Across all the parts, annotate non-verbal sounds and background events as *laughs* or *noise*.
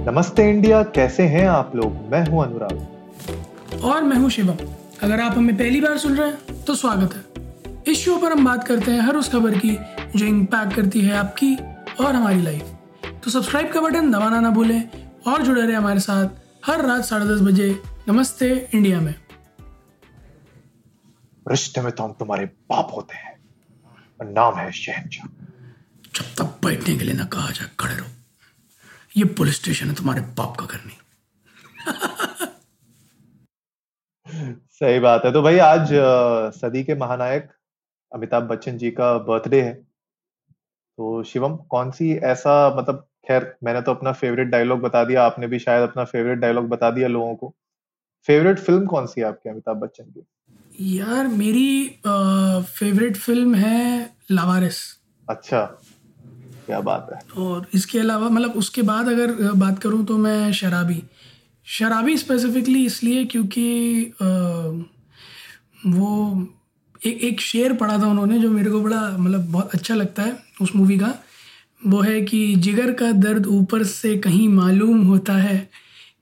नमस्ते इंडिया कैसे हैं आप लोग? मैं हूँ अनुराग। और मैं हूँ शिवम। अगर आप हमें पहली बार सुन रहे हैं तो स्वागत है। इस शो पर हम बात करते हैं हर उस खबर की जो इम्पैक्ट करती है आपकी और हमारी लाइफ तो सब्सक्राइब का बटन दबाना ना भूलें और जुड़े रहे हमारे साथ हर रात साढ़े दस बजे नमस्ते इंडिया में। रिश्ते में तो हम तुम्हारे बाप होते हैं। नाम है शहनशाह। जब तक बैठने के लिए ना कहा जाए खड़े रहो। ये पुलिस स्टेशन है तुम्हारे बाप का घर नहीं। *laughs* सही बात है। तो भाई आज सदी के महानायक अमिताभ बच्चन जी का बर्थडे है। तो शिवम कौन सी ऐसा मतलब खैर मैंने तो अपना फेवरेट डायलॉग बता दिया आपने भी शायद अपना फेवरेट डायलॉग बता दिया लोगों को। फेवरेट फ़िल्म कौन सी है आपकी अमिताभ बच्चन की? यार मेरी आ, फेवरेट फ़िल्म है लावारिस अच्छा। क्या बात है? और इसके अलावा मतलब उसके बाद अगर बात करूँ तो मैं शराबी। शराबी स्पेसिफिकली इसलिए क्योंकि अ, वो एक एक शेर पढ़ा था उन्होंने जो मेरे को बड़ा मतलब बहुत अच्छा लगता है उस मूवी का। वो है कि जिगर का दर्द ऊपर से कहीं मालूम होता है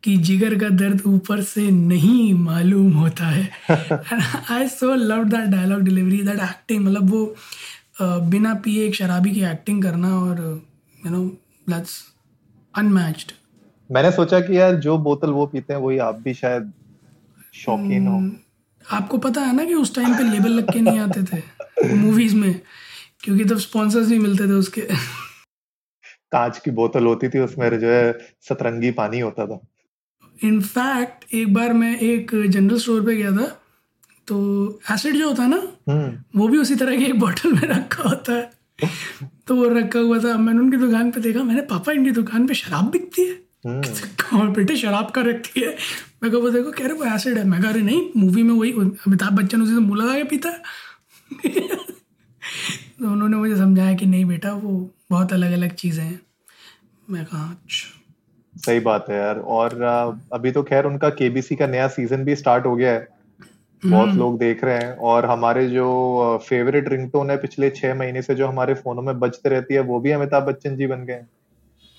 कि जिगर का दर्द ऊपर से नहीं मालूम होता है। I so love that dialogue delivery that acting मतलब वो बिना पिए एक शराबी की एक्टिंग करना और यू नो दैट्स अनमैच्ड मैंने सोचा कि यार जो बोतल वो पीते हैं वही आप भी शायद शौकीन हो। आपको पता है ना कि उस टाइम पे लेबल लग के नहीं आते थे मूवीज़ में क्योंकि तब स्पॉन्सर्स नहीं मिलते थे उसके। कांच की बोतल होती थी उसमें जो है सतरंगी पानी होता था। इनफैक्ट एक बार मैं एक जनरल स्टोर पे गया था तो एसिड जो होता है ना हम्म। वो भी उसी तरह की एक बॉटल में रखा होता है। तो वो रखा हुआ था। मैंने उनकी दुकान पे देखा। मैंने पापा इनकी दुकान पे शराब बिकती है। हम्म। कहाँ बेटे शराब का रखती है? मैं कहा वो देखो कह रहे वो एसिड है। मैं कह रही नहीं मूवी में वही अमिताभ बच्चन उसी से मुँह लगा के पीता है। *laughs* तो उन्होंने मुझे समझाया कि नहीं बेटा वो बहुत अलग अलग चीज़ें हैं। मैं कहा अच्छा। सही बात है यार। और अभी तो खैर उनका केबीसी का नया सीज़न भी स्टार्ट हो गया है। बहुत लोग देख रहे हैं और हमारे जो फेवरेट रिंगटोन है पिछले छह महीने से जो हमारे फोनों में बजते रहती है वो भी अमिताभ बच्चन जी बन गए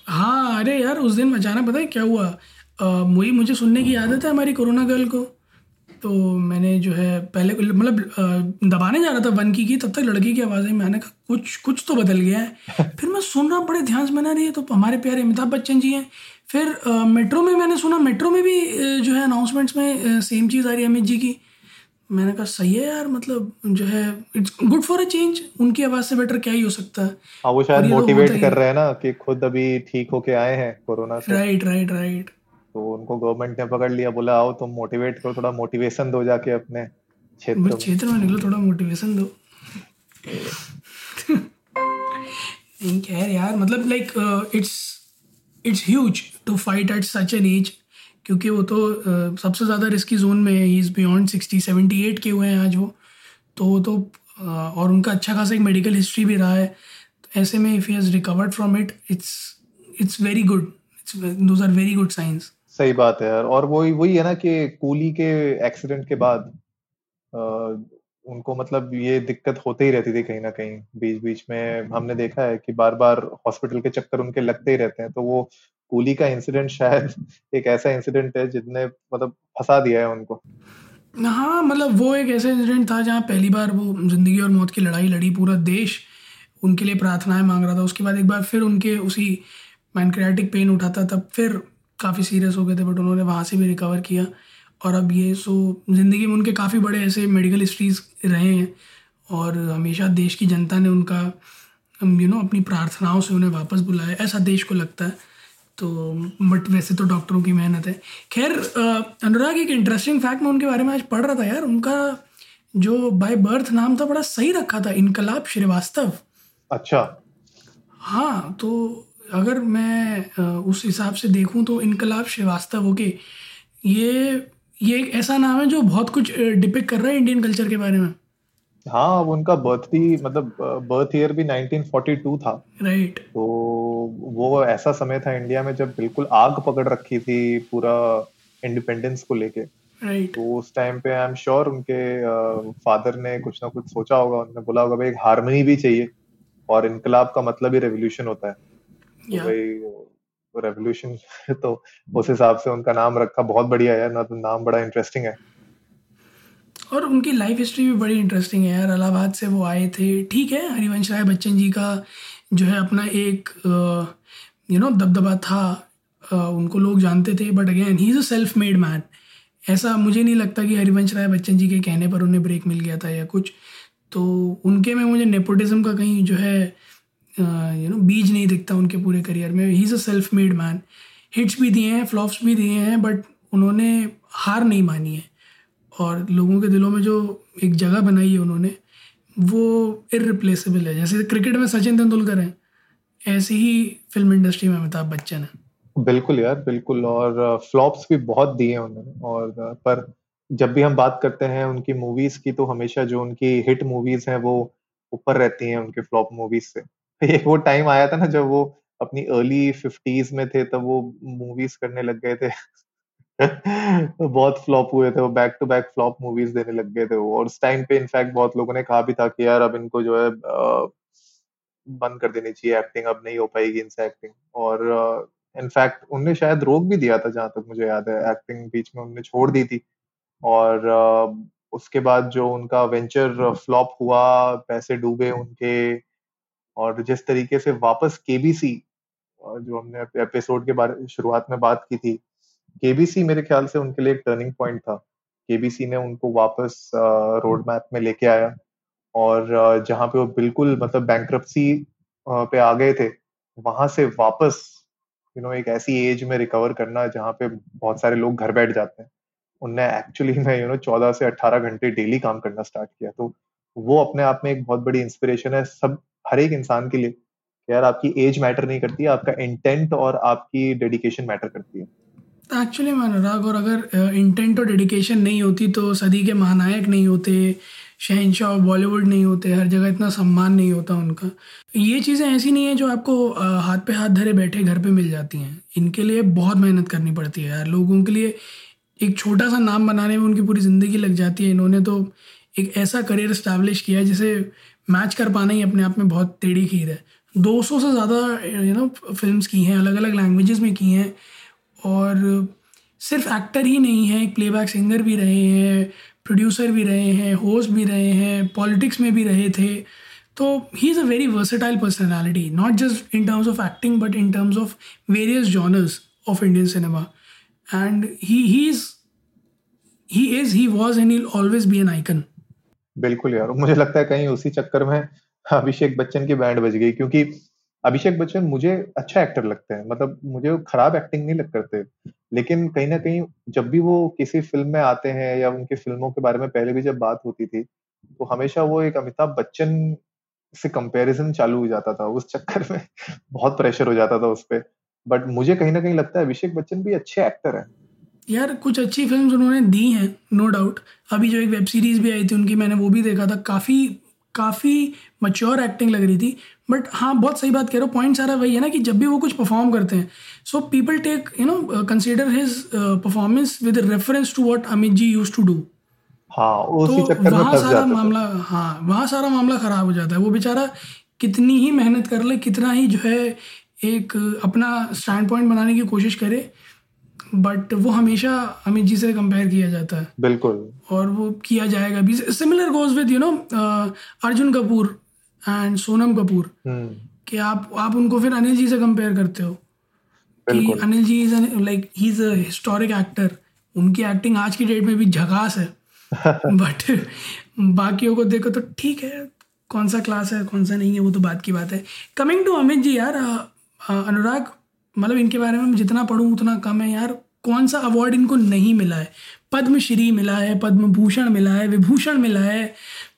हाँ। अरे यार उस दिन अचानक पता है क्या हुआ? वही मुझे सुनने की आदत है हमारी कोरोना गर्ल को। तो मैंने जो है पहले मतलब दबाने जा रहा था वन की की तब तक लड़की की आवाज़ आई मैंने कहा कुछ कुछ तो बदल गया है। *laughs* फिर मैं सुन रहा बड़े ध्यान से मैंने रही है तो हमारे प्यारे अमिताभ बच्चन जी हैं। फिर मेट्रो में मैंने सुना मेट्रो में भी जो है अनाउंसमेंट्स में सेम चीज़ आ रही है अमित जी की। मैंने कहा सही है यार मतलब जो है it's good for a change उनकी आवाज़ से बेटर क्या ही हो सकता है? हाँ वो शायद मोटिवेट कर रहे हैं ना कि खुद अभी ठीक होके आए हैं कोरोना से। राइट राइट राइट तो उनको गवर्नमेंट ने पकड़ लिया बोला आओ तुम मोटिवेट करो थोड़ा मोटिवेशन दो जाके अपने क्षेत्र में। क्षेत्र में निकलो थोड़ा मोटिवेशन दो। नहीं खैर यार मतलब like it's it's huge to fight at such an age क्योंकि वो तो सबसे ज़्यादा रिस्की जोन में है। Is beyond sixty seventy eight के हुए हैं आज वो। तो वो तो और उनका अच्छा खासा एक मेडिकल हिस्ट्री भी रहा है। तो ऐसे में if he has recovered from it it's it's very good it's those are very good science सही बात है यार। और वही वही है ना कि कूली के एक्सीडेंट के बाद अ, उनको मतलब ये दिक्कत होते ही रहती थी कहीं ना कहीं। बीच बीच में हमने देखा है कि बार बार हॉस्पिटल के चक्कर उनके लगते ही रहते हैं। तो वो कूली का इंसिडेंट शायद *laughs* एक ऐसा इंसिडेंट है जिसने मतलब फंसा दिया है उनको। हाँ मतलब वो एक ऐसा इंसिडेंट था जहाँ पहली बार वो ज़िंदगी और मौत की लड़ाई लड़ी, पूरा देश उनके लिए प्रार्थनाएँ मांग रहा था। उसके बाद एक बार फिर उनके उसी पैनक्रियाटिक पेन उठा था तब फिर काफ़ी सीरियस हो गए थे बट उन्होंने वहाँ से भी रिकवर किया। और अब ये सो ज़िंदगी में उनके काफ़ी बड़े ऐसे मेडिकल हिस्ट्रीज रहे हैं और हमेशा देश की जनता ने उनका यू नो अपनी प्रार्थनाओं से उन्हें वापस बुलाया ऐसा देश को लगता है। तो बट वैसे तो डॉक्टरों की मेहनत है। खैर अनुराग एक इंटरेस्टिंग फैक्ट मैं उनके बारे में आज पढ़ रहा था यार। उनका जो बाय बर्थ नाम था बड़ा सही रखा था इनकलाब श्रीवास्तव। अच्छा। हाँ तो अगर मैं उस हिसाब से देखूँ तो इनकलाब श्रीवास्तव ओके। ये ये एक ऐसा नाम है जो बहुत कुछ डिपिक कर रहा है इंडियन कल्चर के बारे में। हाँ अब उनका बर्थ भी मतलब बर्थ ईयर भी 1942 था। Right right. तो वो ऐसा समय था इंडिया में जब बिल्कुल आग पकड़ रखी थी पूरा इंडिपेंडेंस को लेके। राइट तो उस टाइम पे आई एम श्योर उनके फादर ने कुछ ना कुछ सोचा होगा उन्होंने बोला होगा भाई एक हारमोनी भी चाहिए और इनकलाब का मतलब ही रेवोल्यूशन होता है। yeah. तो भाई रेवोल्यूशन *laughs* तो उस हिसाब से उनका नाम रखा। बहुत बढ़िया है ना तो नाम बड़ा इंटरेस्टिंग है। और उनकी लाइफ हिस्ट्री भी बड़ी इंटरेस्टिंग है यार। इलाहाबाद से वो आए थे। ठीक है, हरिवंश राय बच्चन जी का जो है अपना एक यू नो दबदबा था। उनको लोग जानते थे but again he is a self made man ऐसा मुझे नहीं लगता कि हरिवंश राय बच्चन जी के कहने पर उन्हें ब्रेक मिल गया था या कुछ। तो उनके में मुझे नेपोटिज्म का कहीं जो है यू नो बीज नहीं दिखता उनके पूरे करियर में। He is a self made man hits भी दिए हैं फ्लॉप्स भी दिए हैं बट उन्होंने हार नहीं मानी है। और लोगों के दिलों में जो एक जगह बनाई है उन्होंने, वो इरिप्लेसेबल है। जैसे क्रिकेट में सचिन तेंदुलकर हैं, ऐसे ही फ़िल्म इंडस्ट्री में अमिताभ बच्चन है। बिल्कुल यार, बिल्कुल। और फ्लॉप्स भी बहुत दिए उन्होंने। और पर जब भी हम बात करते हैं उनकी मूवीज़ की तो हमेशा जो उनकी हिट मूवीज़ हैं, वो ऊपर रहती हैं उनके फ्लॉप मूवीज़ से। *laughs* एक वो टाइम आया था ना, जब वो अपनी अर्ली फिफ्टीज में थे, तब वो मूवीज़ करने लग गए थे। बहुत फ्लॉप हुए थे, वो back to back flop movies देने लग गए थे वो। और उस टाइम पे इनफैक्ट बहुत लोगों ने कहा भी था कि यार, अब इनको जो है बंद कर देनी चाहिए एक्टिंग अब नहीं हो पाएगी इनसे एक्टिंग और इनफैक्ट उनने शायद रोक भी दिया था जहाँ तक मुझे याद है एक्टिंग बीच में उनने छोड़ दी थी। और उसके बाद जो उनका वेंचर फ्लॉप हुआ, पैसे डूबे उनके, और जिस तरीके से वापस केबीसी जो हमने एपिसोड के बारे, शुरुआत में बात की थी केबीसी मेरे ख्याल से उनके लिए एक टर्निंग पॉइंट था। केबीसी ने उनको वापस रोड मैप में लेके आया और जहाँ पे वो बिल्कुल मतलब बैंक पे आ गए थे, वहाँ से वापस यू नो एक ऐसी एज में रिकवर करना जहाँ पे बहुत सारे लोग घर बैठ जाते हैं। उनने एक्चुअली में यू नो चौदह से अट्ठारह घंटे डेली काम करना स्टार्ट किया। तो वो अपने आप में एक बहुत बड़ी इंस्पिरेशन है सब, हर एक इंसान के लिए यार आपकी एज मैटर नहीं करती, आपका इंटेंट और आपकी डेडिकेशन मैटर करती है। एक्चुअली मैं अनुराग और अगर इंटेंट और डेडिकेशन नहीं होती तो सदी के महानायक नहीं होते, शहनशाह और बॉलीवुड नहीं होते, हर जगह इतना सम्मान नहीं होता उनका। ये चीज़ें ऐसी नहीं है जो आपको हाथ पे हाथ धरे बैठे घर पे मिल जाती हैं। इनके लिए बहुत मेहनत करनी पड़ती है यार। लोगों के लिए एक छोटा सा नाम बनाने में उनकी पूरी ज़िंदगी लग जाती है। इन्होंने तो एक ऐसा करियर इस्टेब्लिश किया जिसे मैच कर पाना ही अपने आप में बहुत टेढ़ी खीर है। 200 से ज़्यादा यू नो फिल्म्स की हैं अलग अलग लैंग्वेजेस में की हैं। और सिर्फ़ एक्टर ही नहीं है, एक प्लेबैक सिंगर भी रहे हैं प्रोड्यूसर भी रहे हैं होस्ट भी रहे हैं पॉलिटिक्स में भी रहे थे। तो he is a very versatile personality not just in terms of acting but in terms of various genres of Indian cinema and he he is he is he was he always be an icon बिल्कुल यार, मुझे लगता है कहीं उसी चक्कर में अभिषेक बच्चन की बैंड बज गई, क्योंकि अभिषेक बच्चन मुझे अच्छा एक्टर लगते हैं। मतलब मुझे खराब एक्टिंग नहीं लग करते। लेकिन कहीं ना कहीं जब भी वो किसी फ़िल्म में आते हैं या उनकी फ़िल्मों के बारे में पहले भी जब बात होती थी तो हमेशा वो एक अमिताभ बच्चन से कंपैरिजन चालू हो जाता था। उस चक्कर में *laughs* बहुत प्रेशर हो जाता था उस पर बट मुझे कहीं ना कहीं लगता है अभिषेक बच्चन भी अच्छे एक्टर हैं। यार, कुछ अच्छी फ़िल्म उन्होंने दी हैं नो डाउट अभी जो एक वेब सीरीज़ भी आई थी उनकी मैंने वो भी देखा था। काफ़ी काफ़ी मच्योर एक्टिंग लग रही थी। बट हाँ बहुत सही बात कह रहे हो। पॉइंट सारा वही है ना कि जब भी वो कुछ परफॉर्म करते हैं। So people take you know consider his performance with reference to what Amit ji use to do हाँ तो वहाँ सारा मामला हाँ वहाँ सारा मामला ख़राब हो जाता है। वो बेचारा कितनी ही मेहनत कर ले कितना ही जो है एक अपना स्टैंड पॉइंट बनाने की कोशिश करे बट वो हमेशा अमित जी से कंपेयर किया जाता है। बिल्कुल। और वो किया जाएगा भी। Similar goes with you know Arjun Kapoor and Sonam Kapoor कि आप आप उनको फिर अनिल जी से कंपेयर करते हो। कि Anil ji is like he is a historic actor उनकी एक्टिंग आज की डेट में भी झकास है। *laughs* बट बाकियों को देखो तो ठीक है। कौन सा क्लास है कौन सा नहीं है वो तो बात की बात है। कमिंग टू अमित जी यार अनुराग मतलब इनके बारे में जितना पढ़ूँ उतना कम है यार। कौन सा अवार्ड इनको नहीं मिला है? पद्मश्री मिला है पद्म भूषण मिला है विभूषण मिला है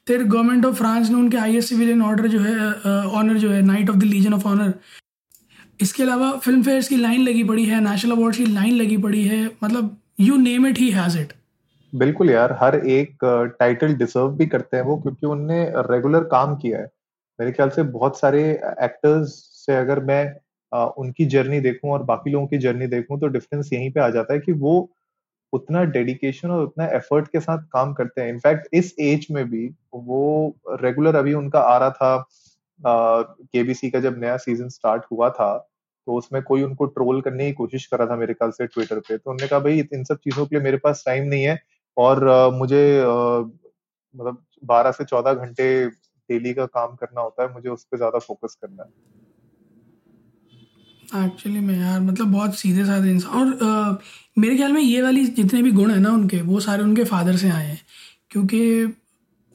फिर गवर्नमेंट ऑफ़ फ्रांस ने उनके आई सिविलियन ऑर्डर जो है ऑनर जो है knight of the legion of honour इसके अलावा फ़िल्म फेयर्स की लाइन लगी पड़ी है नेशनल अवार्ड्स की लाइन लगी पड़ी है मतलब you name it he has it बिल्कुल यार, हर एक टाइटल डिजर्व भी करते हैं वो, क्योंकि उनने रेगुलर काम किया है। मेरे ख्याल से बहुत सारे एक्टर्स से अगर मैं उनकी जर्नी देखूँ और बाकी लोगों की जर्नी देखूँ तो डिफरेंस यहीं पे आ जाता है कि वो उतना डेडिकेशन और उतना एफर्ट के साथ काम करते हैं। इनफैक्ट इस एज में भी वो रेगुलर अभी उनका आ रहा था केबीसी का जब नया सीज़न स्टार्ट हुआ था तो उसमें कोई उनको ट्रोल करने की कोशिश कर रहा था मेरे ख्याल से ट्विटर पे। तो उन्होंने कहा भाई इन सब चीज़ों के लिए मेरे पास टाइम नहीं है और uh, मुझे uh, मतलब बारह से चौदह घंटे डेली का काम करना होता है मुझे उस पर ज़्यादा फोकस करना है। एक्चुअली में यार मतलब बहुत सीधे साधे इंसान और आ, मेरे ख्याल में ये वाली जितने भी गुण हैं ना उनके वो सारे उनके फादर से आए हैं। क्योंकि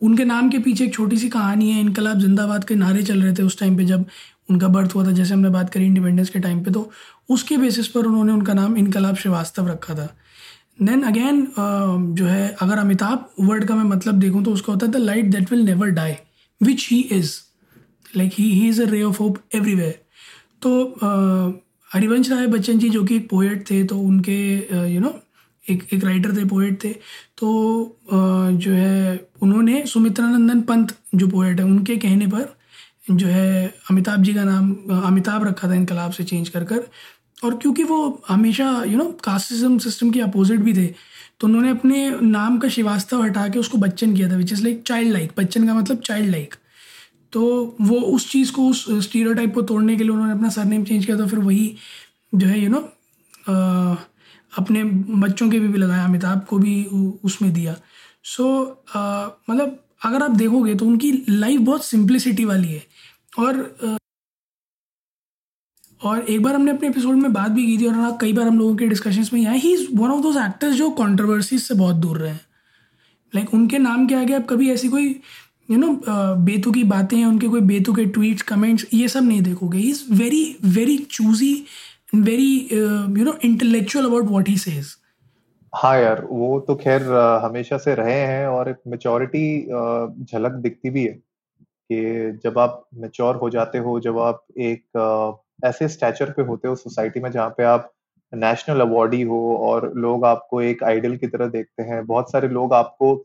उनके नाम के पीछे एक छोटी सी कहानी है इनकलाब जिंदाबाद के नारे चल रहे थे उस टाइम पे जब उनका बर्थ हुआ था जैसे हमने बात करी इंडिपेंडेंस के टाइम पे तो उसके बेसिस पर उन्होंने उनका नाम इनकलाब श्रीवास्तव रखा था। देन अगेन जो है अगर अमिताभ वर्ड का मैं मतलब देखूँ तो उसका होता है the light that will never die which he is like he he is a ray of hope everywhere तो हरिवंश राय बच्चन जी जो कि एक पोएट थे तो उनके यू नो एक एक राइटर थे पोएट थे तो जो है, उन्होंने सुमित्रानंदन पंत जो पोएट है, उनके कहने पर जो है, अमिताभ जी का नाम, अमिताभ रखा था इनकलाब से चेंज कर कर, और क्योंकि वो हमेशा यू नो कास्टिज्म सिस्टम के अपोजिट भी थे तो उन्होंने अपने नाम का श्रीवास्तव हटा के उसको बच्चन किया था which is like child like Bachchan का मतलब चाइल्ड लाइक तो वो उस चीज़ को उस स्टीरियोटाइप को तोड़ने के लिए उन्होंने अपना सरनेम चेंज किया तो फिर वही जो है यू नो अपने बच्चों के भी, भी लगाया अमिताभ को भी उसमें दिया। सो so, मतलब अगर आप देखोगे तो उनकी लाइफ बहुत सिंप्लिसिटी वाली है। और और एक बार हमने अपने एपिसोड में बात भी की थी और कई बार हम लोगों के डिस्कशंस में आए he is one of those actors जो कंट्रोवर्सीज से बहुत दूर रहे हैं। लाइक like, उनके नाम के आगे आप कभी ऐसी कोई यू नो बेतु की बातें उनके कोई बेतु के ट्वीट्स कमेंट्स ये सब नहीं देखोगे। He is very very choosy very you know intellectual about what he says हाँ यार, वो तो खैर हमेशा से रहे हैं और एक मेचोरिटी झलक दिखती भी है कि जब आप मेच्योर हो जाते हो, जब आप एक ऐसे स्टैचर पे होते हो सोसाइटी में जहाँ पे आप नेशनल अवार्डी हो और लोग आपको एक आइडल की तरह देखते हैं, बहुत सारे लोग आपको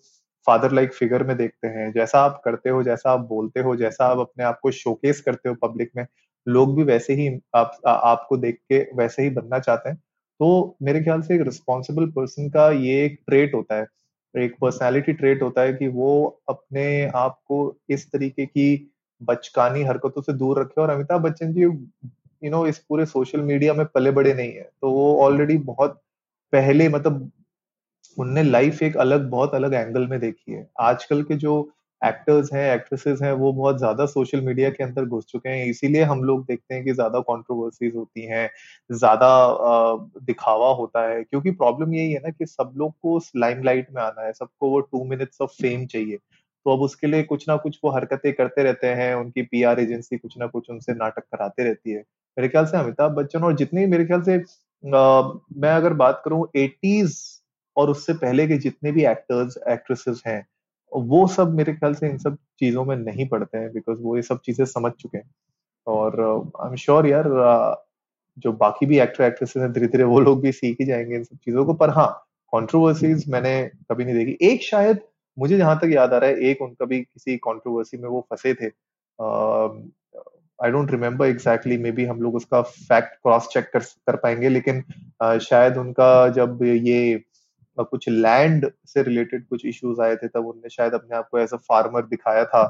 फादर लाइक फिगर में देखते हैं जैसा आप करते हो जैसा आप बोलते हो जैसा आप अपने आप को शोकेस करते हो पब्लिक में लोग भी वैसे ही आप आ, आपको देख के वैसे ही बनना चाहते हैं। तो मेरे ख्याल से एक रिस्पॉन्सिबल पर्सन का ये एक ट्रेट होता है एक पर्सनैलिटी ट्रेट होता है कि वो अपने आप को इस तरीके की बचकानी हरकतों से दूर रखे और अमिताभ बच्चन जी यू नो इस पूरे सोशल मीडिया में पले बड़े नहीं है। तो वो ऑलरेडी बहुत पहले मतलब उनने लाइफ एक अलग बहुत अलग एंगल में देखी है। आजकल के जो एक्टर्स हैं एक्ट्रेसेस हैं वो बहुत ज़्यादा सोशल मीडिया के अंदर घुस चुके हैं। इसीलिए हम लोग देखते हैं कि ज़्यादा कंट्रोवर्सीज होती हैं ज़्यादा दिखावा होता है। क्योंकि प्रॉब्लम यही है ना कि सब लोग को लाइमलाइट में आना है। सबको वो टू मिनट्स ऑफ़ फेम चाहिए। तो अब उसके लिए कुछ ना कुछ वो हरकतें करते रहते हैं उनकी पीआर एजेंसी कुछ ना कुछ उनसे नाटक कराते रहती है। मेरे ख्याल से अमिताभ बच्चन और जितने मेरे ख्याल से आ, मैं अगर बात करूँ एटीज और उससे पहले के जितने भी एक्टर्स एक्ट्रेसेस हैं वो सब मेरे ख्याल से इन सब चीज़ों में नहीं पड़ते हैं बिकॉज़ वो ये सब चीज़ें समझ चुके हैं। और आई एम श्योर यार जो बाकी भी एक्टर एक्ट्रेसेस हैं धीरे धीरे वो लोग भी सीख ही जाएँगे इन सब चीज़ों को। पर हाँ कॉन्ट्रोवर्सीज *laughs* मैंने कभी नहीं देखी। एक शायद मुझे जहाँ तक याद आ रहा है एक उनका भी किसी कॉन्ट्रोवर्सी में वो फंसे थे। I don't remember exactly maybe हम लोग उसका फैक्ट क्रॉस चेक कर कर पाएँगे लेकिन uh, शायद उनका जब ये कुछ लैंड से रिलेटेड कुछ इश्यूज़ आए थे तब उनने शायद अपने आप को एज अ फार्मर दिखाया था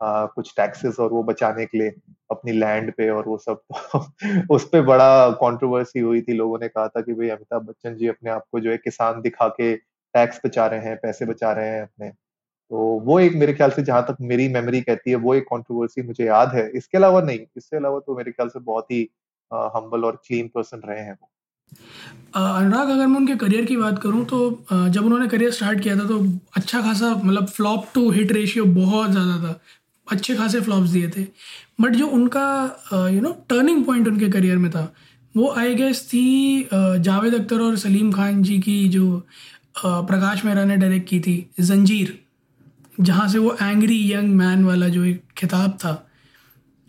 आ, कुछ टैक्सेस और वो बचाने के लिए अपनी लैंड पे और वो सब। *laughs* उस पे बड़ा कंट्रोवर्सी हुई थी लोगों ने कहा था कि भाई अमिताभ बच्चन जी अपने आप को जो है किसान दिखा के टैक्स बचा रहे हैं पैसे बचा रहे हैं अपने। तो वो एक मेरे ख्याल से जहाँ तक मेरी मेमोरी कहती है वो एक कंट्रोवर्सी मुझे याद है। इसके अलावा नहीं इसके अलावा तो मेरे ख्याल से बहुत ही हम्बल और क्लीन पर्सन रहे हैं वो। अनुराग, अगर मैं उनके करियर की बात करूँ तो जब उन्होंने करियर स्टार्ट किया था तो अच्छा खासा मतलब फ्लॉप टू हिट रेशियो बहुत ज़्यादा था। अच्छे खासे फ्लॉप्स दिए थे। बट जो उनका यू नो टर्निंग पॉइंट उनके करियर में था, वो आई गेस थी जावेद अख्तर और सलीम खान जी की जो प्रकाश मेहरा ने डायरेक्ट की थी, जंजीर, जहाँ से वो एंग्री यंग मैन वाला जो एक खिताब था,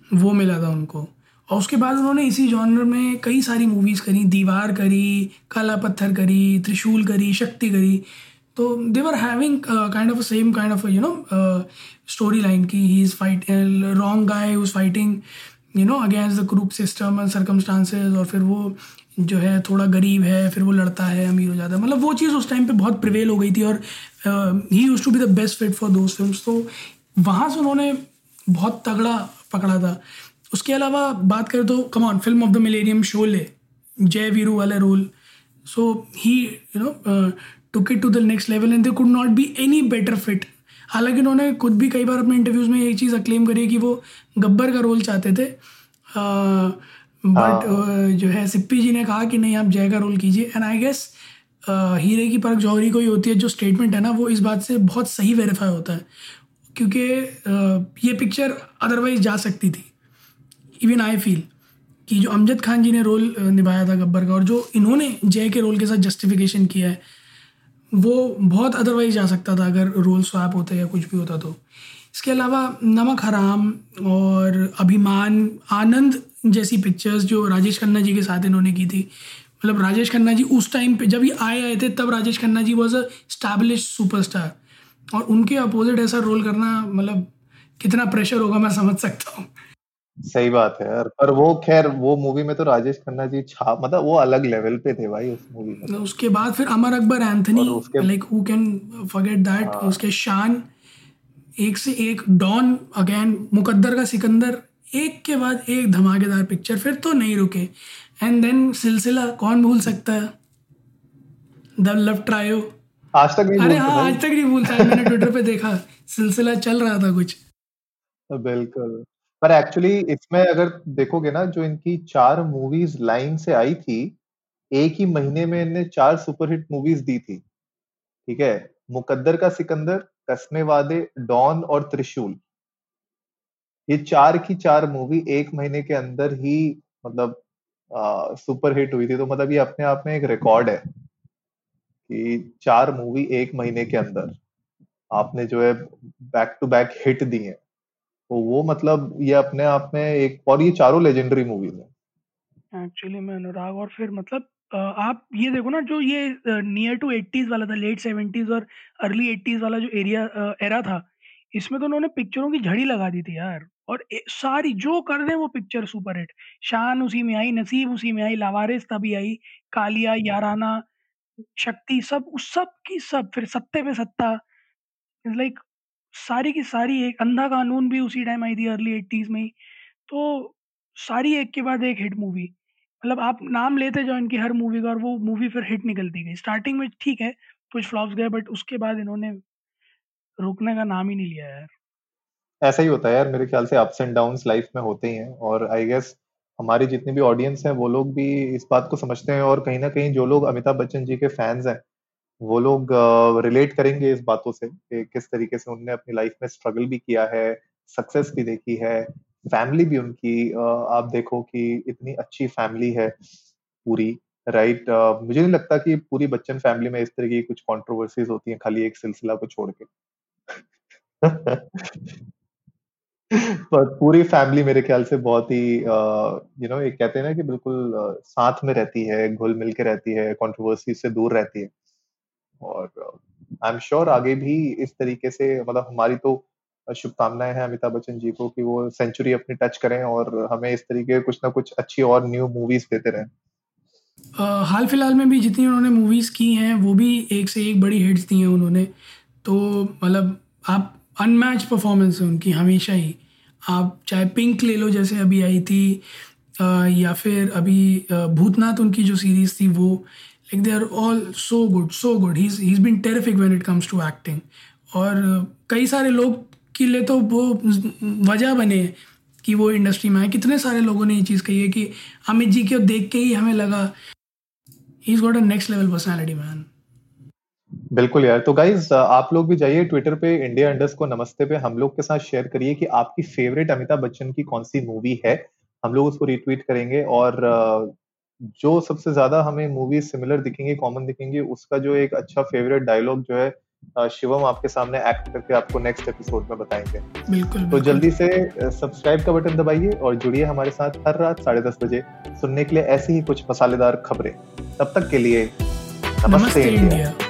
वो मिला था उनको। और उसके बाद उन्होंने इसी जॉनर में कई सारी मूवीज़ करी, दीवार करी, काला पत्थर करी, त्रिशूल करी, शक्ति करी। तो they were having kind of same kind of you know story line की he is fight wrong guy was fighting you know against the group system and circumstances और फिर वो जो है थोड़ा गरीब है, फिर वो लड़ता है, अमीर हो जाता है। मतलब वो चीज़ उस टाइम पे बहुत प्रिवेल हो गई थी और he use to be the best fit for those film तो वहाँ से उन्होंने बहुत तगड़ा पकड़ा था। उसके अलावा बात करें तो common film of the millennium Sholay Jai Veeru वाले role so he you know took it to the next level and they could not be any better fit हालाँकि उन्होंने खुद भी कई बार अपने इंटरव्यूज़ में एक चीज़ अक्लेम करी कि वो गब्बर का रोल चाहते थे। बट हाँ। जो है सिप्पी जी ने कहा कि नहीं आप जय का रोल कीजिए। एंड आई गेस हीरे की परख जौहरी को ही होती है जो स्टेटमेंट है ना वो इस बात से बहुत सही वेरीफाई होता है। क्योंकि ये पिक्चर अदरवाइज़ जा सकती थी। इवन आई फील कि जो अमजद खान जी ने रोल निभाया था गब्बर का और जो इन्होंने जय के रोल के साथ जस्टिफिकेशन किया है, वो बहुत अदरवाइज़ जा सकता था अगर रोल स्वैप होता या कुछ भी होता तो। इसके अलावा नमक हराम और अभिमान, आनंद जैसी पिक्चर्स जो राजेश खन्ना जी के साथ इन्होंने की थी। मतलब राजेश खन्ना जी उस टाइम पे जब ये आए आए थे, तब Rajesh Khanna ji was a established superstar और उनके अपोजिट ऐसा रोल करना मतलब कितना प्रेशर होगा मैं समझ सकता हूँ। सही बात है यार। पर वो खैर वो मूवी में तो राजेश खन्ना जी छा मतलब वो अलग लेवल पे थे भाई उस मूवी में। उसके बाद फिर Amar Akbar Anthony like who can forget that उसके शान एक से एक डॉन अगेन मुकद्दर का सिकंदर एक के बाद एक धमाकेदार पिक्चर फिर तो नहीं रुके। एंड देन सिलसिला कौन भूल सकता है? द लव ट्रायो आज तक नहीं अरे हाँ आज तक नहीं भूलता मैंने ट्विटर पे देखा सिलसिला चल रहा था कुछ। बिल्कुल। पर एक्चुअली इसमें अगर देखोगे ना, जो इनकी चार मूवीज़ लाइन से आई थी, एक ही महीने में इनने चार सुपरहिट मूवीज़ दी थी। ठीक है? मुकद्दर का सिकंदर कसमे वादे, डॉन और त्रिशूल। ये चार की चार मूवी एक महीने के अंदर ही मतलब सुपरहिट हुई थी। तो मतलब ये अपने आप में एक रिकॉर्ड है कि चार मूवी एक महीने के अंदर आपने जो है बैक टू बैक हिट दी है। तो वो मतलब ये अपने आप में एक और ये चारों लेजेंडरी मूवीज़ है। एक्चुअली मैं अनुराग और फिर मतलब आप ये देखो ना जो ये नियर टू एट्टीज वाला था लेट सेवेंटीज और अर्ली एट्टीज वाला जो एरिया एरा था इसमें तो उन्होंने पिक्चरों की झड़ी लगा दी थी यार। और ए, सारी जो कर दे वो पिक्चर सुपर हिट शान उसी में आई नसीब उसी में आई लावारिस तभी आई कालिया याराना शक्ति सब उस सब की सब फिर सत्ते पे सत्ता लाइक सारी की सारी एक अंधा कानून भी उसी टाइम आई थी अर्ली एट्टीज में ही। तो सारी एक के बाद एक हिट मूवी मतलब आप नाम लेते जाओ इनकी हर मूवी का और वो मूवी फिर हिट निकलती गई। स्टार्टिंग में ठीक है, कुछ फ्लॉप्स गए बट उसके बाद इन्होंने रुकने का नाम ही नहीं लिया यार। ऐसा ही होता है यार, मेरे ख्याल से अप्स एंड डाउन्स लाइफ में होते ही हैं। और आई गेस हमारी जितनी भी ऑडियंस है, वो लोग भी इस बात को समझते हैं और कहीं ना कहीं जो लोग अमिताभ बच्चन जी के फैंस हैं वो लोग रिलेट करेंगे इस बातों से कि किस तरीके से उनने अपनी लाइफ में स्ट्रगल भी किया है सक्सेस भी देखी है फैमिली भी उनकी आप देखो कि इतनी अच्छी फैमिली है पूरी राइट मुझे नहीं लगता कि पूरी बच्चन फैमिली में इस तरह की कुछ कंट्रोवर्सीज होती हैं खाली एक सिलसिला को छोड़ के। *laughs* पर पूरी फैमिली मेरे ख्याल से बहुत ही यू नो एक कहते हैं ना कि बिल्कुल साथ में रहती है, घुल मिल के रहती है कंट्रोवर्सी से दूर रहती है। और आई एम श्योर आगे भी इस तरीके से मतलब हमारी तो शुभकामनाएँ हैं अमिताभ बच्चन जी को कि वो सेंचुरी अपनी टच करें और हमें इस तरीके कुछ ना कुछ अच्छी और न्यू मूवीज़ देते रहें। Uh, हाल फ़िलहाल में भी जितनी उन्होंने मूवीज़ की हैं वो भी एक से एक बड़ी हिट्स दी हैं उन्होंने। तो मतलब आप अनमैच परफॉर्मेंस है उनकी हमेशा ही। आप चाहे पिंक ले लो जैसे अभी आई थी आ, या फिर अभी भूतनाथ उनकी जो सीरीज़ थी वो like they are all so good so good he is been terrific when it comes to acting और कई सारे लोग के लिए तो वो वजह बने कि वो इंडस्ट्री में आए। कितने सारे लोगों ने ये चीज़ कही है कि अमित जी को देख के ही हमें लगा he is got a next level personality man बिल्कुल यार। तो गाइज़ आप लोग भी जाइए ट्विटर पे इंडिया इंडस को नमस्ते पे। हम लोग के साथ शेयर करिए कि आपकी फेवरेट अमिताभ बच्चन की कौन सी मूवी है। हम लोग उसको रिट्वीट करेंगे और जो सबसे ज़्यादा हमें मूवी सिमिलर दिखेंगे कॉमन दिखेंगे उसका जो एक अच्छा फेवरेट डायलॉग जो है शिवम आपके सामने एक्ट करके आपको नेक्स्ट एपिसोड में बताएँगे। बिल्कुल तो जल्दी से सब्सक्राइब का बटन दबाइए और जुड़िए हमारे साथ हर रात साढ़े दस बजे सुनने के लिए ऐसी ही कुछ मसालेदार खबरें। तब तक के लिए नमस्ते, नमस्ते इंडिया, इंडिया।